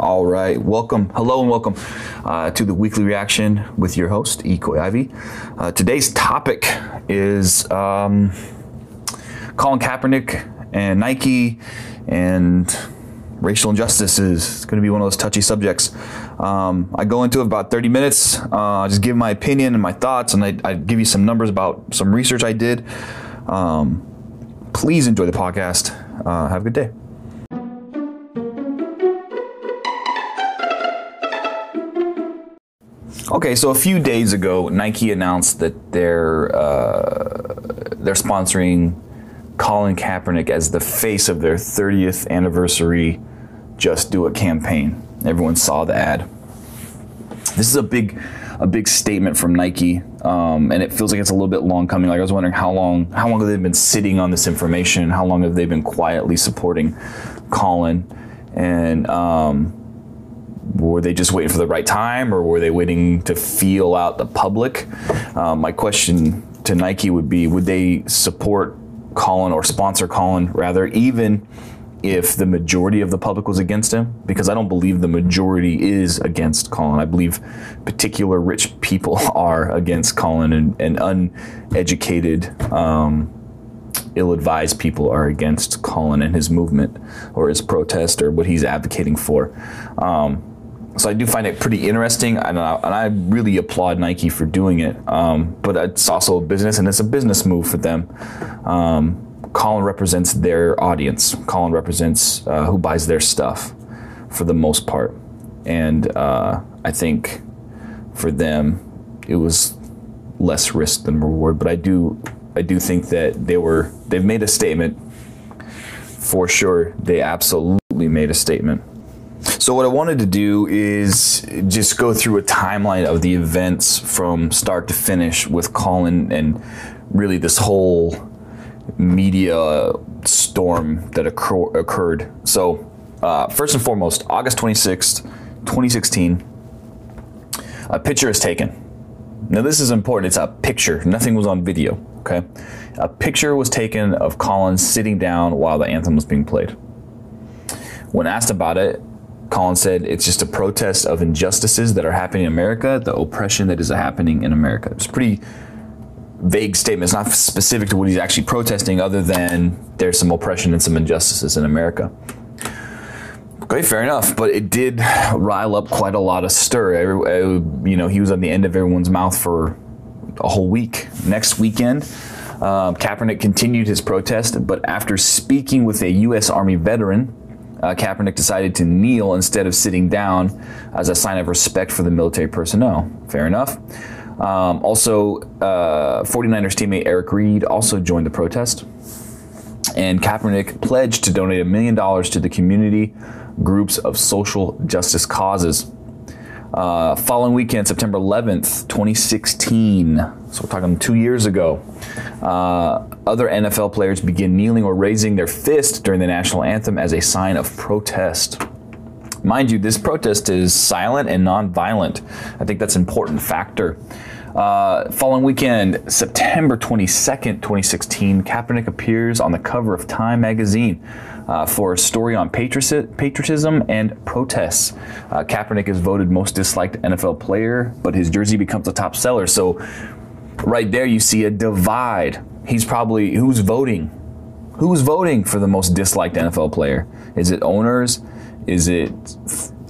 All right, welcome, hello, and welcome uh, to the weekly reaction with your host, Ecoy Ivy. Uh, today's topic is um, Colin Kaepernick and Nike and racial injustices. It's going to be one of those touchy subjects. Um, I go into about 30 minutes, uh, just give my opinion and my thoughts, and I, I, give you some numbers about some research I did. Um, please enjoy the podcast. Uh, have a good day. Okay, so a few days ago, Nike announced that they're uh, they're sponsoring Colin Kaepernick as the face of their 30th anniversary Just Do It campaign. Everyone saw the ad. This is a big a big statement from Nike, um, and it feels like it's a little bit long coming. Like I was wondering how long how long have they been sitting on this information? How long have they been quietly supporting Colin? And um, were they just waiting for the right time or were they waiting to feel out the public? Um, my question to Nike would be would they support Colin or sponsor Colin rather, even if the majority of the public was against him? Because I don't believe the majority is against Colin. I believe particular rich people are against Colin and, and uneducated. Um, ill-advised people are against Colin and his movement or his protest or what he's advocating for. Um, so I do find it pretty interesting, and I, and I really applaud Nike for doing it. Um, but it's also a business, and it's a business move for them. Um, Colin represents their audience. Colin represents uh, who buys their stuff, for the most part, and uh, I think for them it was less risk than reward. But I do, I do think that they were they've made a statement. For sure, they absolutely made a statement. So what I wanted to do is just go through a timeline of the events from start to finish with Colin and really this whole media storm that occur- occurred. So uh, first and foremost, August 26th, 2016, a picture is taken. Now this is important. It's a picture. Nothing was on video. Okay, a picture was taken of Colin sitting down while the anthem was being played. When asked about it, Colin said it's just a protest of injustices that are happening in America, the oppression that is happening in America. It's a pretty vague statement. It's not specific to what he's actually protesting, other than there's some oppression and some injustices in America. Okay, fair enough, but it did rile up quite a lot of stir. Every, you know, he was on the end of everyone's mouth for a whole week. Next weekend, um, Kaepernick continued his protest, but after speaking with a U.S. Army veteran, uh, Kaepernick decided to kneel instead of sitting down as a sign of respect for the military personnel. Fair enough. Um, also, uh, 49ers teammate Eric Reid also joined the protest. And Kaepernick pledged to donate a million dollars to the community groups of social justice causes. Uh, following weekend, September 11th, 2016, so we're talking two years ago, uh, other NFL players begin kneeling or raising their fist during the national anthem as a sign of protest. Mind you, this protest is silent and non-violent. I think that's an important factor. Uh, following weekend, September 22nd, 2016, Kaepernick appears on the cover of Time magazine uh, for a story on patriotism and protests. Uh, Kaepernick is voted most disliked NFL player, but his jersey becomes a top seller. So, right there, you see a divide. He's probably who's voting. Who's voting for the most disliked NFL player? Is it owners? Is it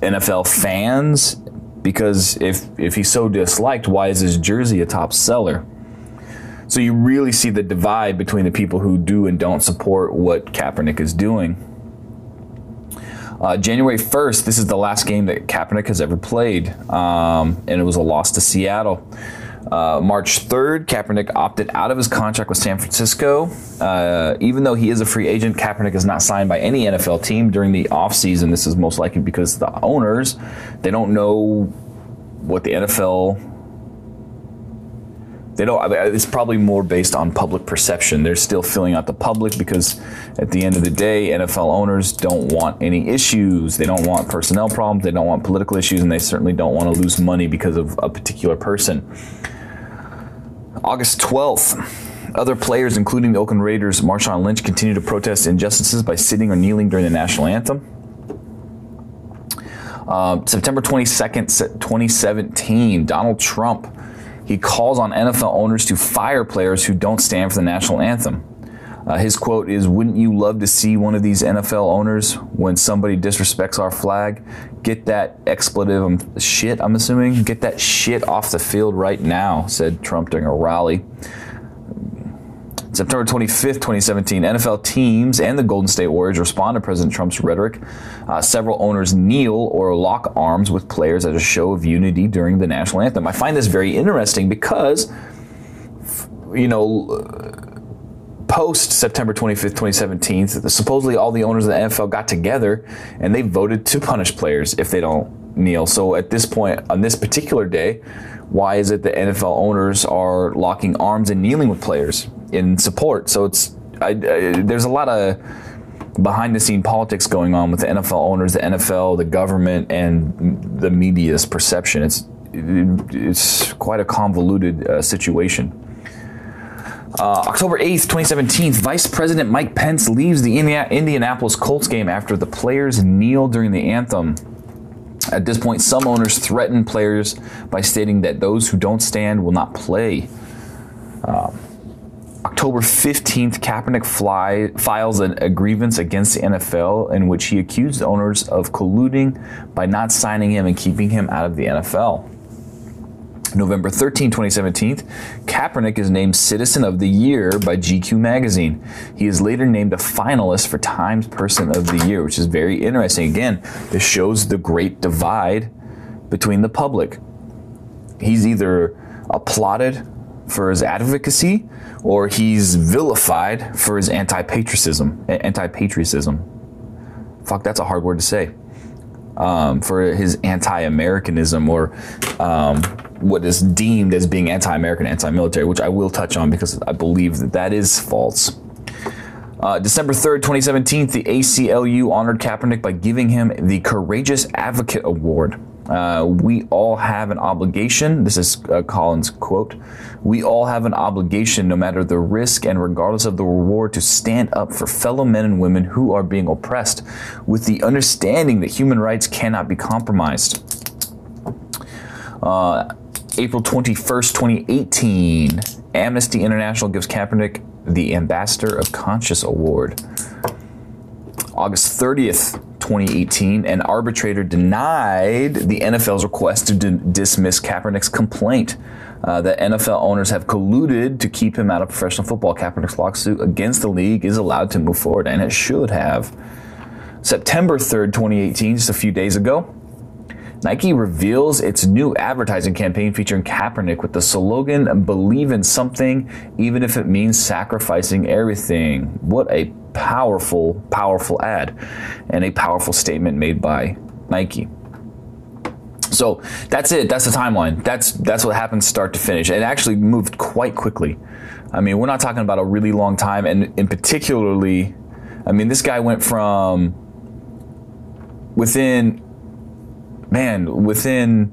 NFL fans? Because if if he's so disliked, why is his jersey a top seller? So you really see the divide between the people who do and don't support what Kaepernick is doing. Uh, January 1st, this is the last game that Kaepernick has ever played, um, and it was a loss to Seattle. Uh, March 3rd, Kaepernick opted out of his contract with San Francisco. Uh, even though he is a free agent, Kaepernick is not signed by any NFL team during the offseason. This is most likely because the owners, they don't know what the NFL they don't it's probably more based on public perception. They're still filling out the public because at the end of the day nfl owners don't want any issues. They don't want personnel problems. They don't want political issues and they certainly don't want to lose money because of a particular person. August 12th, other players, including the Oakland Raiders, Marshawn Lynch, continue to protest injustices by sitting or kneeling during the national anthem. Uh, September 22nd, 2017, Donald Trump he calls on NFL owners to fire players who don't stand for the national anthem. Uh, his quote is Wouldn't you love to see one of these NFL owners when somebody disrespects our flag? Get that expletive um, shit, I'm assuming, get that shit off the field right now, said Trump during a rally. September 25th, 2017, NFL teams and the Golden State Warriors respond to President Trump's rhetoric. Uh, several owners kneel or lock arms with players as a show of unity during the national anthem. I find this very interesting because, you know, post September 25th, 2017, supposedly all the owners of the NFL got together and they voted to punish players if they don't kneel. So at this point, on this particular day, why is it that NFL owners are locking arms and kneeling with players? In support. So it's I, I, there's a lot of behind the scene politics going on with the NFL owners, the NFL, the government, and the media's perception. It's it's quite a convoluted uh, situation. Uh, October 8th, 2017, Vice President Mike Pence leaves the Indianapolis Colts game after the players kneel during the anthem. At this point, some owners threaten players by stating that those who don't stand will not play. Uh, October 15th, Kaepernick fly, files a, a, grievance against the NFL in which he accused owners of colluding by not signing him and keeping him out of the NFL. November 13, 2017, Kaepernick is named Citizen of the Year by GQ magazine. He is later named a finalist for Times Person of the Year, which is very interesting. Again, this shows the great divide between the public. He's either applauded for his advocacy or he's vilified for his anti-patriotism. Anti-patriotism. Fuck, that's a hard word to say. Um, for his anti-Americanism or um, what is deemed as being anti-American, anti-military, which I will touch on because I believe that that is false. Uh, December 3rd, 2017, the ACLU honored Kaepernick by giving him the Courageous Advocate Award. Uh, we all have an obligation. This is uh, Colin's quote. We all have an obligation, no matter the risk and regardless of the reward, to stand up for fellow men and women who are being oppressed with the understanding that human rights cannot be compromised. Uh, April 21st, 2018, Amnesty International gives Kaepernick the Ambassador of Conscience Award. August 30th, 2018, an arbitrator denied the NFL's request to d- dismiss Kaepernick's complaint uh, that NFL owners have colluded to keep him out of professional football. Kaepernick's lawsuit against the league is allowed to move forward, and it should have. September 3rd, 2018, just a few days ago, Nike reveals its new advertising campaign featuring Kaepernick with the slogan Believe in something, even if it means sacrificing everything. What a powerful, powerful ad and a powerful statement made by Nike. So that's it. That's the timeline. That's that's what happened start to finish. It actually moved quite quickly. I mean, we're not talking about a really long time, and in particularly, I mean, this guy went from within man, within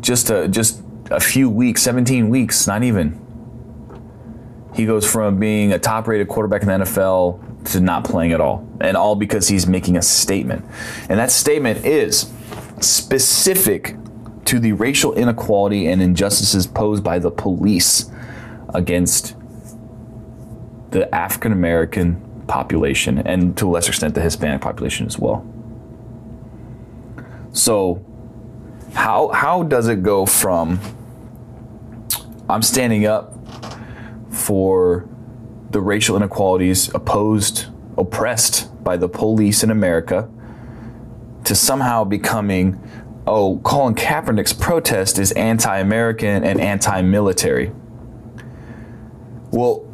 just a just a few weeks, 17 weeks, not even. He goes from being a top-rated quarterback in the NFL to not playing at all, and all because he's making a statement. And that statement is specific to the racial inequality and injustices posed by the police against the African American population and to a lesser extent the Hispanic population as well. So how how does it go from I'm standing up for the racial inequalities opposed oppressed by the police in America to somehow becoming oh Colin Kaepernick's protest is anti-American and anti-military. Well,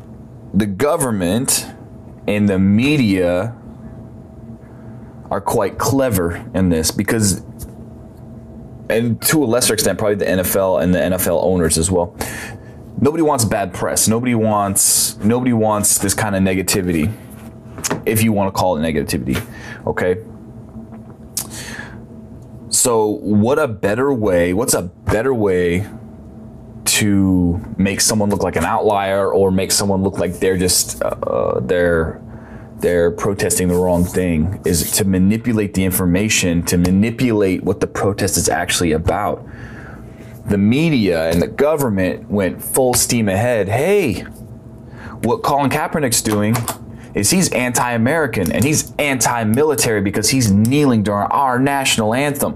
the government and the media are quite clever in this because and to a lesser extent, probably the NFL and the NFL owners as well. Nobody wants bad press. Nobody wants nobody wants this kind of negativity, if you want to call it negativity. Okay. So, what a better way? What's a better way to make someone look like an outlier or make someone look like they're just uh, they're they're protesting the wrong thing is to manipulate the information, to manipulate what the protest is actually about. The media and the government went full steam ahead. Hey, what Colin Kaepernick's doing is he's anti-American and he's anti-military because he's kneeling during our national anthem.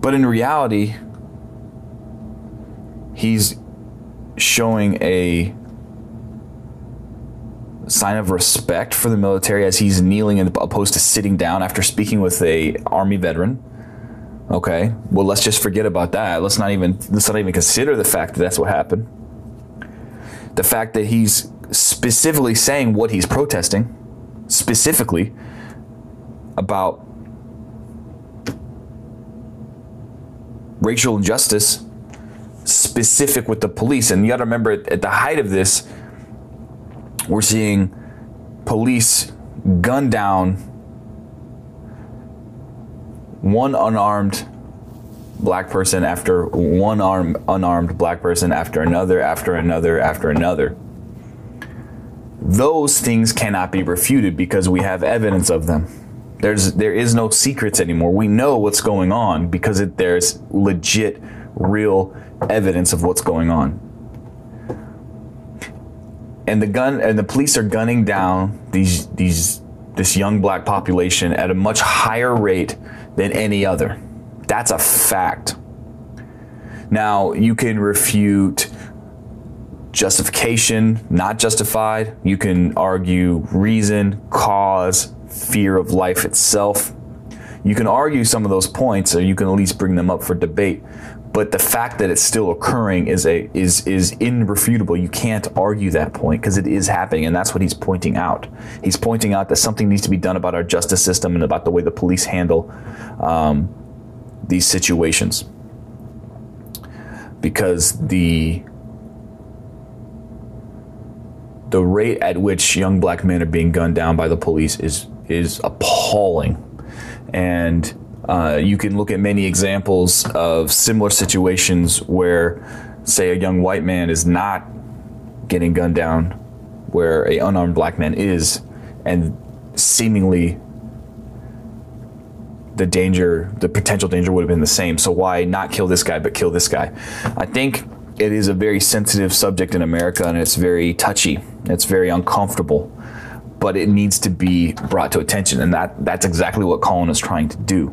But in reality, he's showing a sign of respect for the military as he's kneeling opposed to sitting down after speaking with a army veteran. Okay, well let's just forget about that. Let's not even let's not even consider the fact that that's what happened. The fact that he's specifically saying what he's protesting, specifically about racial injustice specific with the police. And you got to remember, at the height of this, we're seeing police gun down one unarmed black person after one arm unarmed black person after another after another after another. Those things cannot be refuted because we have evidence of them. There's there is no secrets anymore. We know what's going on because it, there's legit real evidence of what's going on. And the gun and the police are gunning down these these this young black population at a much higher rate than any other. That's a fact. Now, you can refute justification, not justified. You can argue reason, cause, fear of life itself. You can argue some of those points, or you can at least bring them up for debate but the fact that it's still occurring is a is is irrefutable. You can't argue that point because it is happening, and that's what he's pointing out. He's pointing out that something needs to be done about our justice system and about the way the police handle um, these situations because the the rate at which young black men are being gunned down by the police is is appalling and uh, you can look at many examples of similar situations where, say, a young white man is not getting gunned down, where a unarmed black man is, and seemingly the danger, the potential danger would have been the same. So why not kill this guy but kill this guy? I think it is a very sensitive subject in America, and it's very touchy. It's very uncomfortable, but it needs to be brought to attention, and that that's exactly what Colin is trying to do.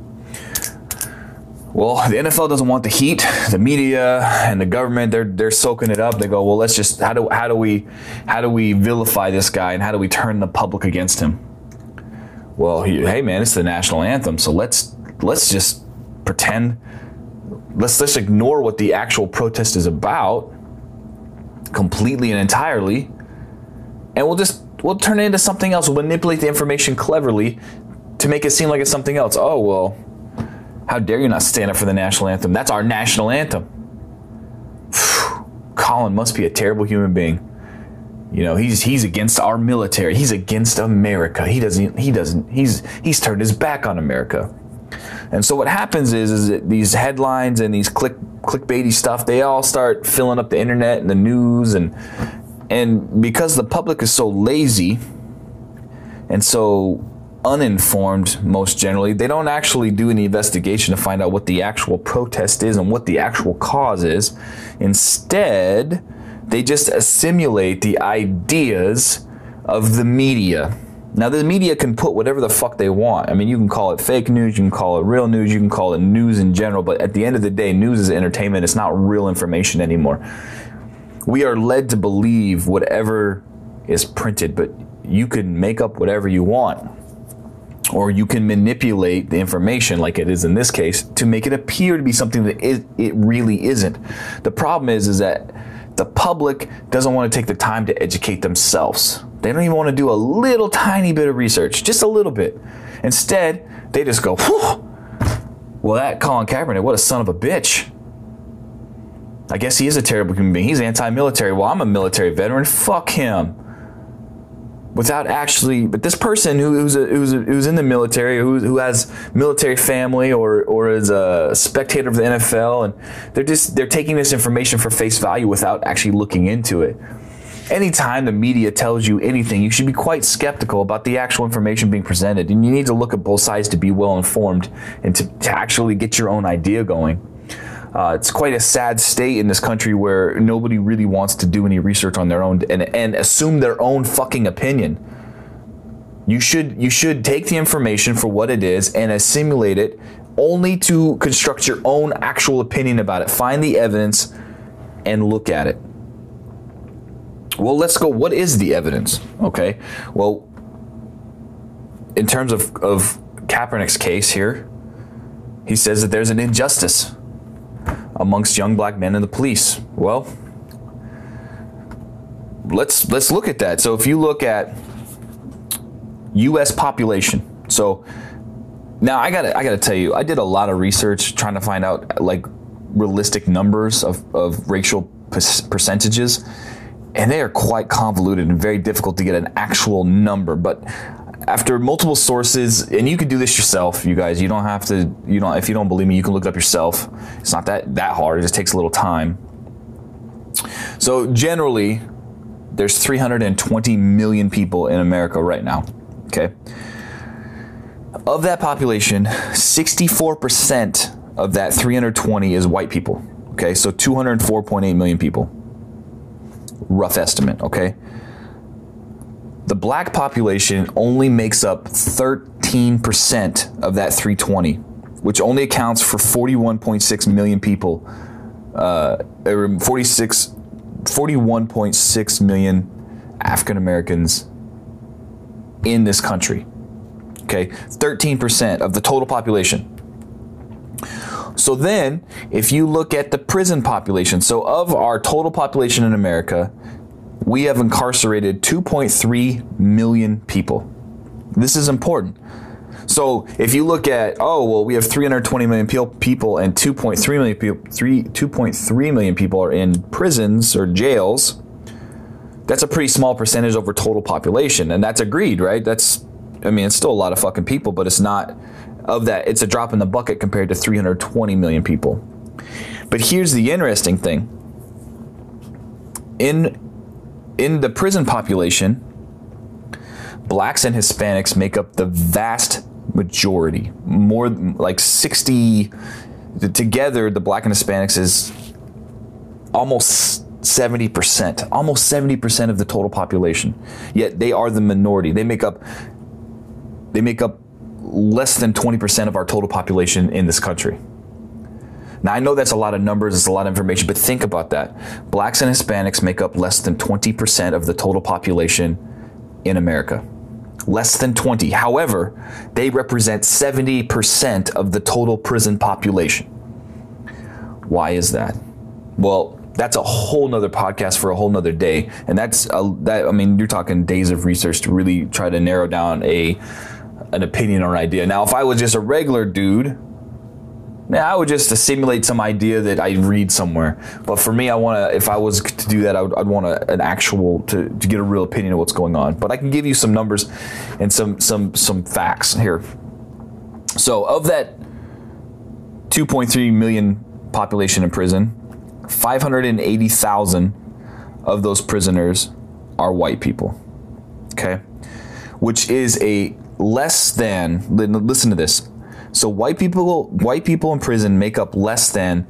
Well, the NFL doesn't want the heat. The media and the government they're they're soaking it up. They go, well, let's just how do how do we how do we vilify this guy and how do we turn the public against him? Well, he, hey man, it's the national anthem, so let's let's just pretend. Let's let's ignore what the actual protest is about completely and entirely, and we'll just we'll turn it into something else. We'll manipulate the information cleverly to make it seem like it's something else. Oh well how dare you not stand up for the national anthem? That's our national anthem. Colin must be a terrible human being. You know, he's he's against our military. He's against America. He doesn't he doesn't he's he's turned his back on America. And so what happens is is that these headlines and these click clickbaity stuff, they all start filling up the internet and the news and and because the public is so lazy and so uninformed most generally. They don't actually do any investigation to find out what the actual protest is and what the actual cause is. Instead, they just assimilate the ideas of the media. Now, the media can put whatever the fuck they want. I mean, you can call it fake news, you can call it real news, you can call it news in general, but at the end of the day, news is entertainment. It's not real information anymore. We are led to believe whatever is printed, but you can make up whatever you want or you can manipulate the information like it is in this case to make it appear to be something that it, it really isn't. The problem is is that the public doesn't want to take the time to educate themselves. They don't even want to do a little tiny bit of research just a little bit. Instead they just go well that colin kaepernick what a son of a bitch. I guess he is a terrible human being. He's anti-military. Well i'm a military veteran. Fuck him without actually but this person who, who's, a, who's, a, who's in the military who, who has military family or, or is a spectator of the NFL and they're just they're taking this information for face value without actually looking into it anytime the media tells you anything, you should be quite skeptical about the actual information being presented. And you need to look at both sides to be well informed and to, to actually get your own idea going. Uh, it's quite a sad state in this country where nobody really wants to do any research on their own and, and assume their own fucking opinion. You should you should take the information for what it is and assimilate it only to construct your own actual opinion about it. Find the evidence and look at it. Well, let's go. What is the evidence? Okay. Well, in terms of, of Kaepernick's case here, he says that there's an injustice amongst young black men and the police. Well, let's let's look at that. So if you look at US population. So now I got to I got to tell you, I did a lot of research trying to find out like realistic numbers of of racial percentages and they are quite convoluted and very difficult to get an actual number, but after multiple sources, and you can do this yourself, you guys. You don't have to. You know, if you don't believe me, you can look it up yourself. It's not that that hard. It just takes a little time. So generally, there's 320 million people in America right now. Okay. Of that population, 64% of that 320 is white people. Okay, so 204.8 million people. Rough estimate. Okay the black population only makes up 13% of that 320, which only accounts for 41.6 million people, uh, 46, 41.6 million African Americans in this country. Okay, 13% of the total population. So then, if you look at the prison population, so of our total population in America, we have incarcerated 2.3 million people. This is important. So if you look at, oh, well, we have 320 million people and 2.3 million people, 3, 2.3 million people are in prisons or jails. That's a pretty small percentage over total population, and that's agreed, right? That's, I mean, it's still a lot of fucking people, but it's not of that. It's a drop in the bucket compared to 320 million people. But here's the interesting thing: in in the prison population, blacks and Hispanics make up the vast majority. More like 60 together, the black and Hispanics is almost 70%, almost 70% of the total population. Yet they are the minority. They make up they make up less than 20% of our total population in this country. Now, I know that's a lot of numbers, it's a lot of information, but think about that. Blacks and Hispanics make up less than 20% of the total population in America. Less than 20. However, they represent 70% of the total prison population. Why is that? Well, that's a whole nother podcast for a whole nother day. And that's a, that, I mean, you're talking days of research to really try to narrow down a an opinion or an idea. Now, if I was just a regular dude I would just simulate some idea that I read somewhere. But for me, I want to. If I was to do that, I would, I'd want an actual to, to get a real opinion of what's going on. But I can give you some numbers and some some some facts here. So of that 2.3 million population in prison, 580,000 of those prisoners are white people. Okay, which is a less than. Listen to this so white people, white people in prison make up less than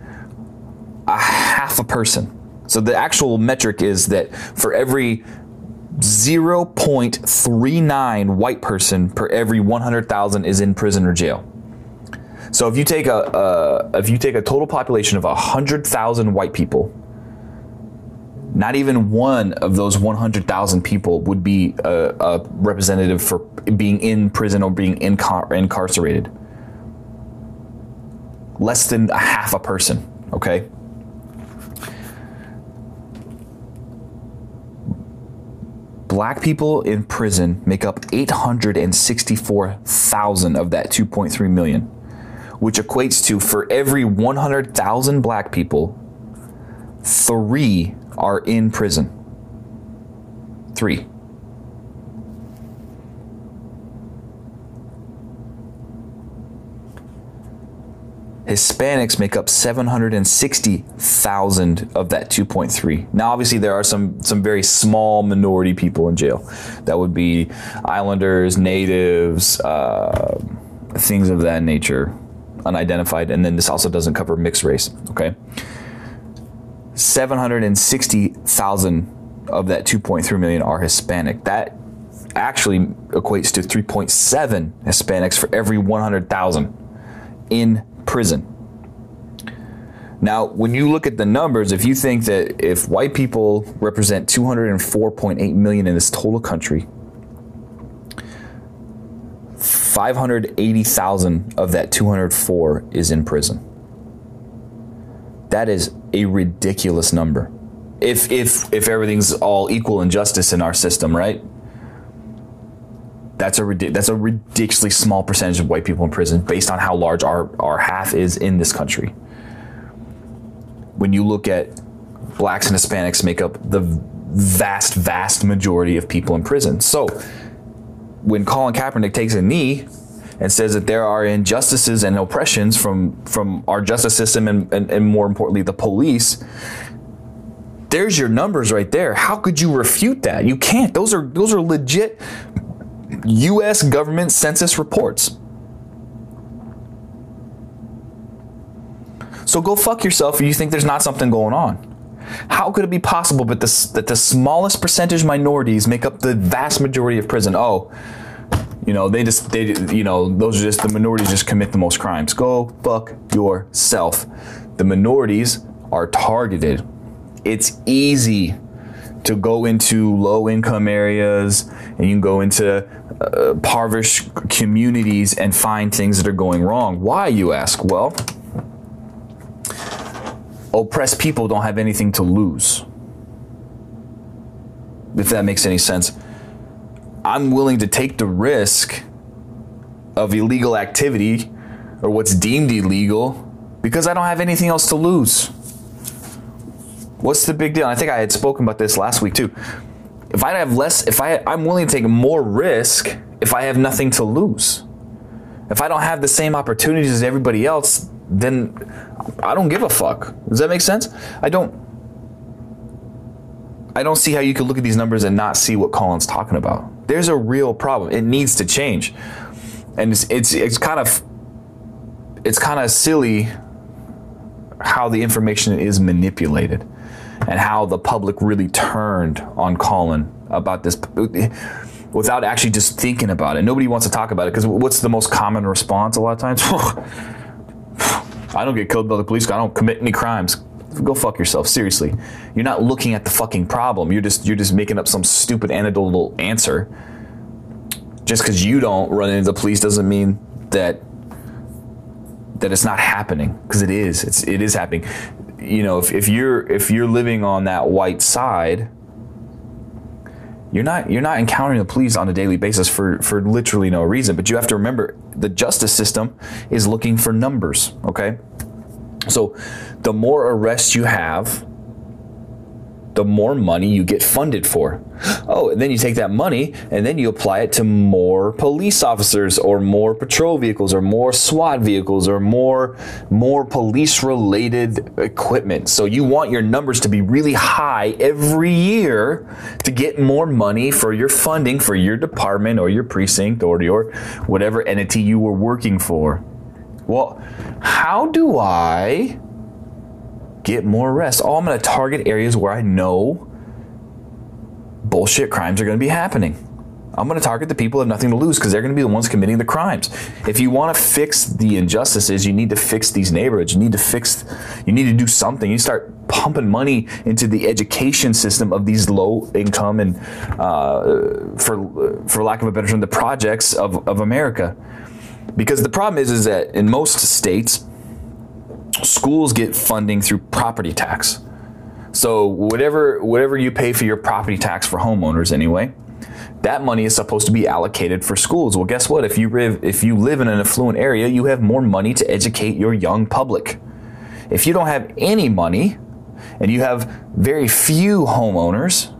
a half a person. So the actual metric is that for every 0.39 white person per every 100,000 is in prison or jail. So if you take a, if you take a total population of 100,000 white people, not even one of those 100,000 people would be a, a, representative for being in prison or being incar- incarcerated less than a half a person, okay? Black people in prison make up 864,000 of that 2.3 million, which equates to for every 100,000 black people, three are in prison. Three. Hispanics make up 760,000 of that 2.3. Now, obviously, there are some some very small minority people in jail. That would be islanders, natives, uh, things of that nature, unidentified. And then this also doesn't cover mixed race. Okay, 760,000 of that 2.3 million are Hispanic. That actually equates to 3.7 Hispanics for every 100,000 in prison. Now, when you look at the numbers, if you think that if white people represent 204.8 million in this total country, 580,000 of that 204 is in prison. That is a ridiculous number. If if if everything's all equal in justice in our system, right? That's a that's a ridiculously small percentage of white people in prison based on how large our, our half is in this country. When you look at blacks and Hispanics make up the vast, vast majority of people in prison. So when Colin Kaepernick takes a knee and says that there are injustices and oppressions from from our justice system and, and, and more importantly the police, there's your numbers right there. How could you refute that? You can't. Those are those are legit US government census reports. So go fuck yourself if you think there's not something going on. How could it be possible but this, that the smallest percentage minorities make up the vast majority of prison? Oh, you know, they just, they, you know, those are just the minorities just commit the most crimes. Go fuck yourself. The minorities are targeted. It's easy to go into low income areas and you can go into uh, impoverished communities and find things that are going wrong. Why, you ask? Well, oppressed people don't have anything to lose. If that makes any sense. I'm willing to take the risk of illegal activity or what's deemed illegal because I don't have anything else to lose. What's the big deal? I think I had spoken about this last week too. If I have less, if I, I'm willing to take more risk if I have nothing to lose. If I don't have the same opportunities as everybody else, then I don't give a fuck. Does that make sense? I don't. I don't see how you could look at these numbers and not see what Colin's talking about. There's a real problem. It needs to change, and it's it's, it's kind of it's kind of silly how the information is manipulated and how the public really turned on Colin about this without actually just thinking about it. Nobody wants to talk about it because what's the most common response a lot of times? I don't get killed by the police. I don't commit any crimes. Go fuck yourself. Seriously, you're not looking at the fucking problem. You're just you're just making up some stupid anecdotal answer. Just because you don't run into the police doesn't mean that that it's not happening because it is. It's it is happening. You know, if, if you're if you're living on that white side, you're not you're not encountering the police on a daily basis for for literally no reason. But you have to remember the justice system is looking for numbers. Okay, so the more arrests you have, the more money you get funded for. Oh, and then you take that money and then you apply it to more police officers or more patrol vehicles or more SWAT vehicles or more more police related equipment. So you want your numbers to be really high every year to get more money for your funding for your department or your precinct or your whatever entity you were working for. Well, how do I get more arrests. Oh, I'm going to target areas where I know bullshit crimes are going to be happening. I'm going to target the people who have nothing to lose because they're going to be the ones committing the crimes. If you want to fix the injustices, you need to fix these neighborhoods. You need to fix, you need to do something. You start pumping money into the education system of these low income and, uh, for for lack of a better term, the projects of, of America. Because the problem is, is that in most states, schools get funding through property tax. So whatever whatever you pay for your property tax for homeowners anyway, that money is supposed to be allocated for schools. Well, guess what? If you live if you live in an affluent area, you have more money to educate your young public. If you don't have any money and you have very few homeowners,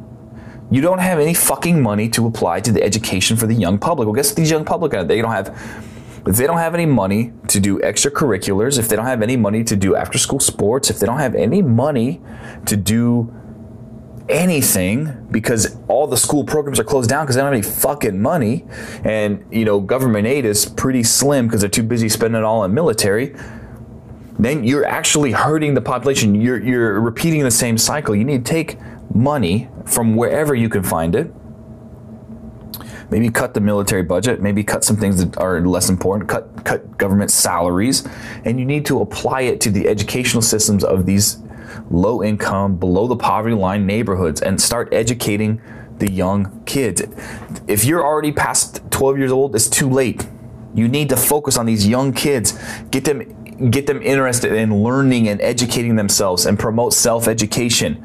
you don't have any fucking money to apply to the education for the young public. Well, guess what these young public are? They don't have if they don't have any money to do extracurriculars, if they don't have any money to do after school sports, if they don't have any money to do anything because all the school programs are closed down because they don't have any fucking money. And you know government aid is pretty slim because they're too busy spending it all on military. Then you're actually hurting the population. You're, you're repeating the same cycle. You need to take money from wherever you can find it maybe cut the military budget, maybe cut some things that are less important, cut cut government salaries, and you need to apply it to the educational systems of these low income, below the poverty line neighborhoods and start educating the young kids. If you're already past 12 years old, it's too late. You need to focus on these young kids, get them get them interested in learning and educating themselves and promote self-education.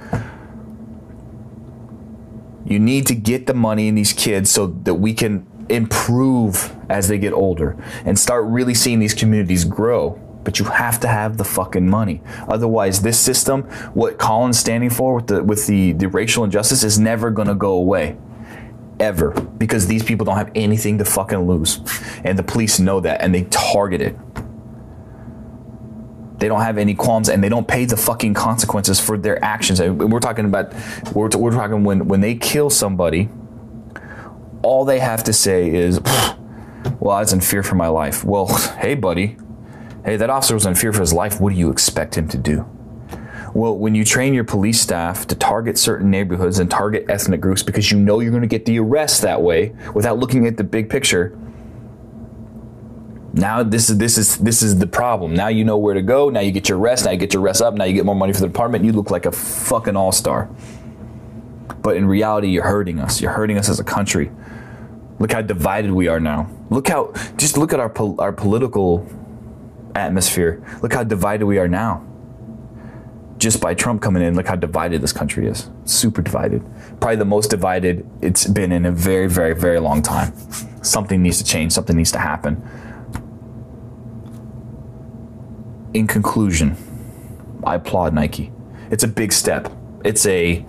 You need to get the money in these kids so that we can improve as they get older and start really seeing these communities grow. But you have to have the fucking money. Otherwise, this system, what Colin's standing for with the with the, the racial injustice, is never gonna go away. Ever. Because these people don't have anything to fucking lose. And the police know that and they target it. They don't have any qualms and they don't pay the fucking consequences for their actions. we're talking about, we're, we're talking when, when they kill somebody, all they have to say is, well, I was in fear for my life. Well, hey, buddy. Hey, that officer was in fear for his life. What do you expect him to do? Well, when you train your police staff to target certain neighborhoods and target ethnic groups because you know you're going to get the arrest that way without looking at the big picture, now this is this is this is the problem. Now you know where to go. Now you get your rest. Now you get your rest up. Now you get more money for the department. You look like a fucking all star. But in reality, you're hurting us. You're hurting us as a country. Look how divided we are now. Look how just look at our our political atmosphere. Look how divided we are now. Just by Trump coming in, look how divided this country is. Super divided. Probably the most divided it's been in a very, very, very long time. Something needs to change. Something needs to happen in conclusion, I applaud Nike. It's a big step. It's a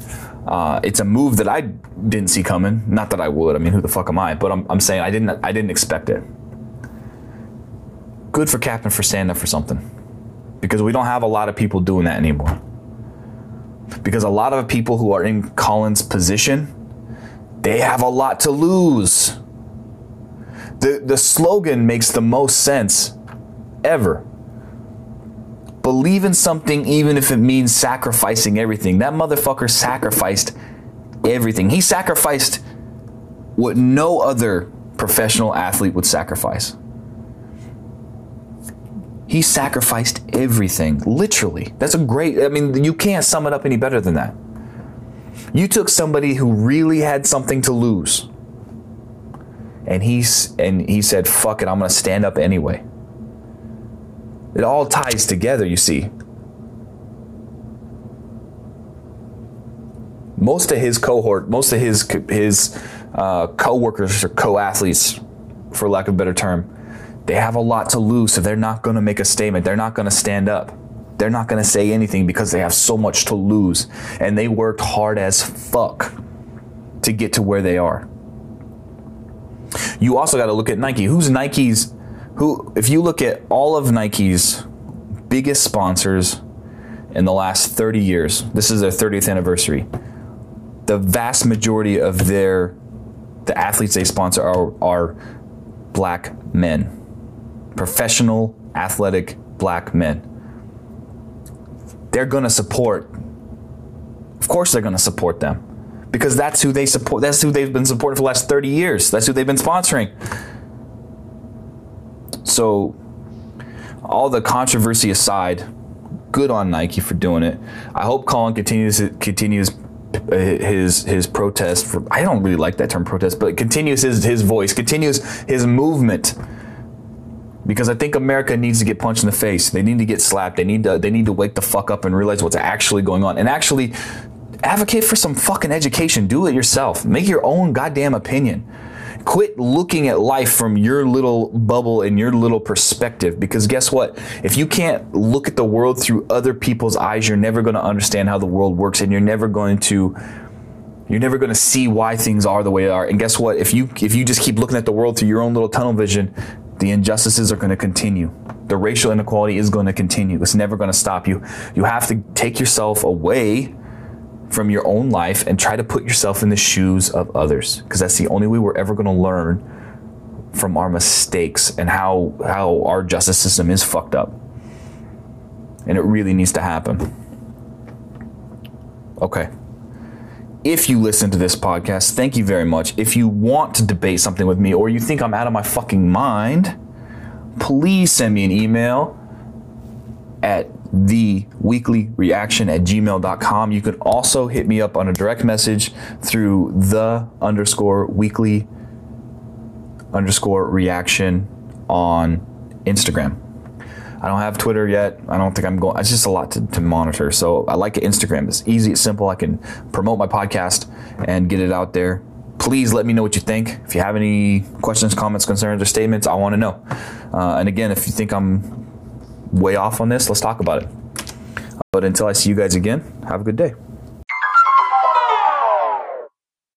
uh, it's a move that I didn't see coming. Not that I would. I mean, who the fuck am I? But I'm, I'm saying I didn't I didn't expect it. Good for Captain for standing up for something, because we don't have a lot of people doing that anymore. Because a lot of people who are in Colin's position, they have a lot to lose. The the slogan makes the most sense ever believe in something even if it means sacrificing everything. That motherfucker sacrificed everything. He sacrificed what no other professional athlete would sacrifice. He sacrificed everything, literally. That's a great, I mean, you can't sum it up any better than that. You took somebody who really had something to lose, and he's and he said, "Fuck it, I'm gonna stand up anyway." It all ties together, you see. Most of his cohort, most of his his uh, co-workers or co-athletes, for lack of a better term, they have a lot to lose, so they're not going to make a statement. They're not going to stand up. They're not going to say anything because they have so much to lose, and they worked hard as fuck to get to where they are. You also got to look at Nike. Who's Nike's who, if you look at all of Nike's biggest sponsors in the last 30 years, this is their 30th anniversary. The vast majority of their the athletes they sponsor are, are black men, professional, athletic black men. They're going to support. Of course, they're going to support them because that's who they support. That's who they've been supporting for the last 30 years. That's who they've been sponsoring. So, all the controversy aside, good on Nike for doing it. I hope Colin continues continues his his protest for I don't really like that term protest, but continues his his voice, continues his movement. Because I think America needs to get punched in the face. They need to get slapped. They need to they need to wake the fuck up and realize what's actually going on and actually advocate for some fucking education. Do it yourself. Make your own goddamn opinion quit looking at life from your little bubble and your little perspective because guess what if you can't look at the world through other people's eyes you're never going to understand how the world works and you're never going to you're never going to see why things are the way they are and guess what if you if you just keep looking at the world through your own little tunnel vision The injustices are going to continue. The racial inequality is going to continue. It's never going to stop you. You have to take yourself away from your own life and try to put yourself in the shoes of others because that's the only way we're ever going to learn from our mistakes and how how our justice system is fucked up. And it really needs to happen. Okay. If you listen to this podcast, thank you very much. If you want to debate something with me or you think I'm out of my fucking mind, please send me an email at the weekly reaction at gmail.com. You can also hit me up on a direct message through the underscore weekly underscore reaction on Instagram. I don't have Twitter yet. I don't think I'm going. It's just a lot to, to monitor. So I like Instagram. It's easy, it's simple. I can promote my podcast and get it out there. Please let me know what you think. If you have any questions, comments, concerns, or statements, I want to know. Uh, and again, if you think I'm way off on this, let's talk about it. But until I see you guys again, have a good day.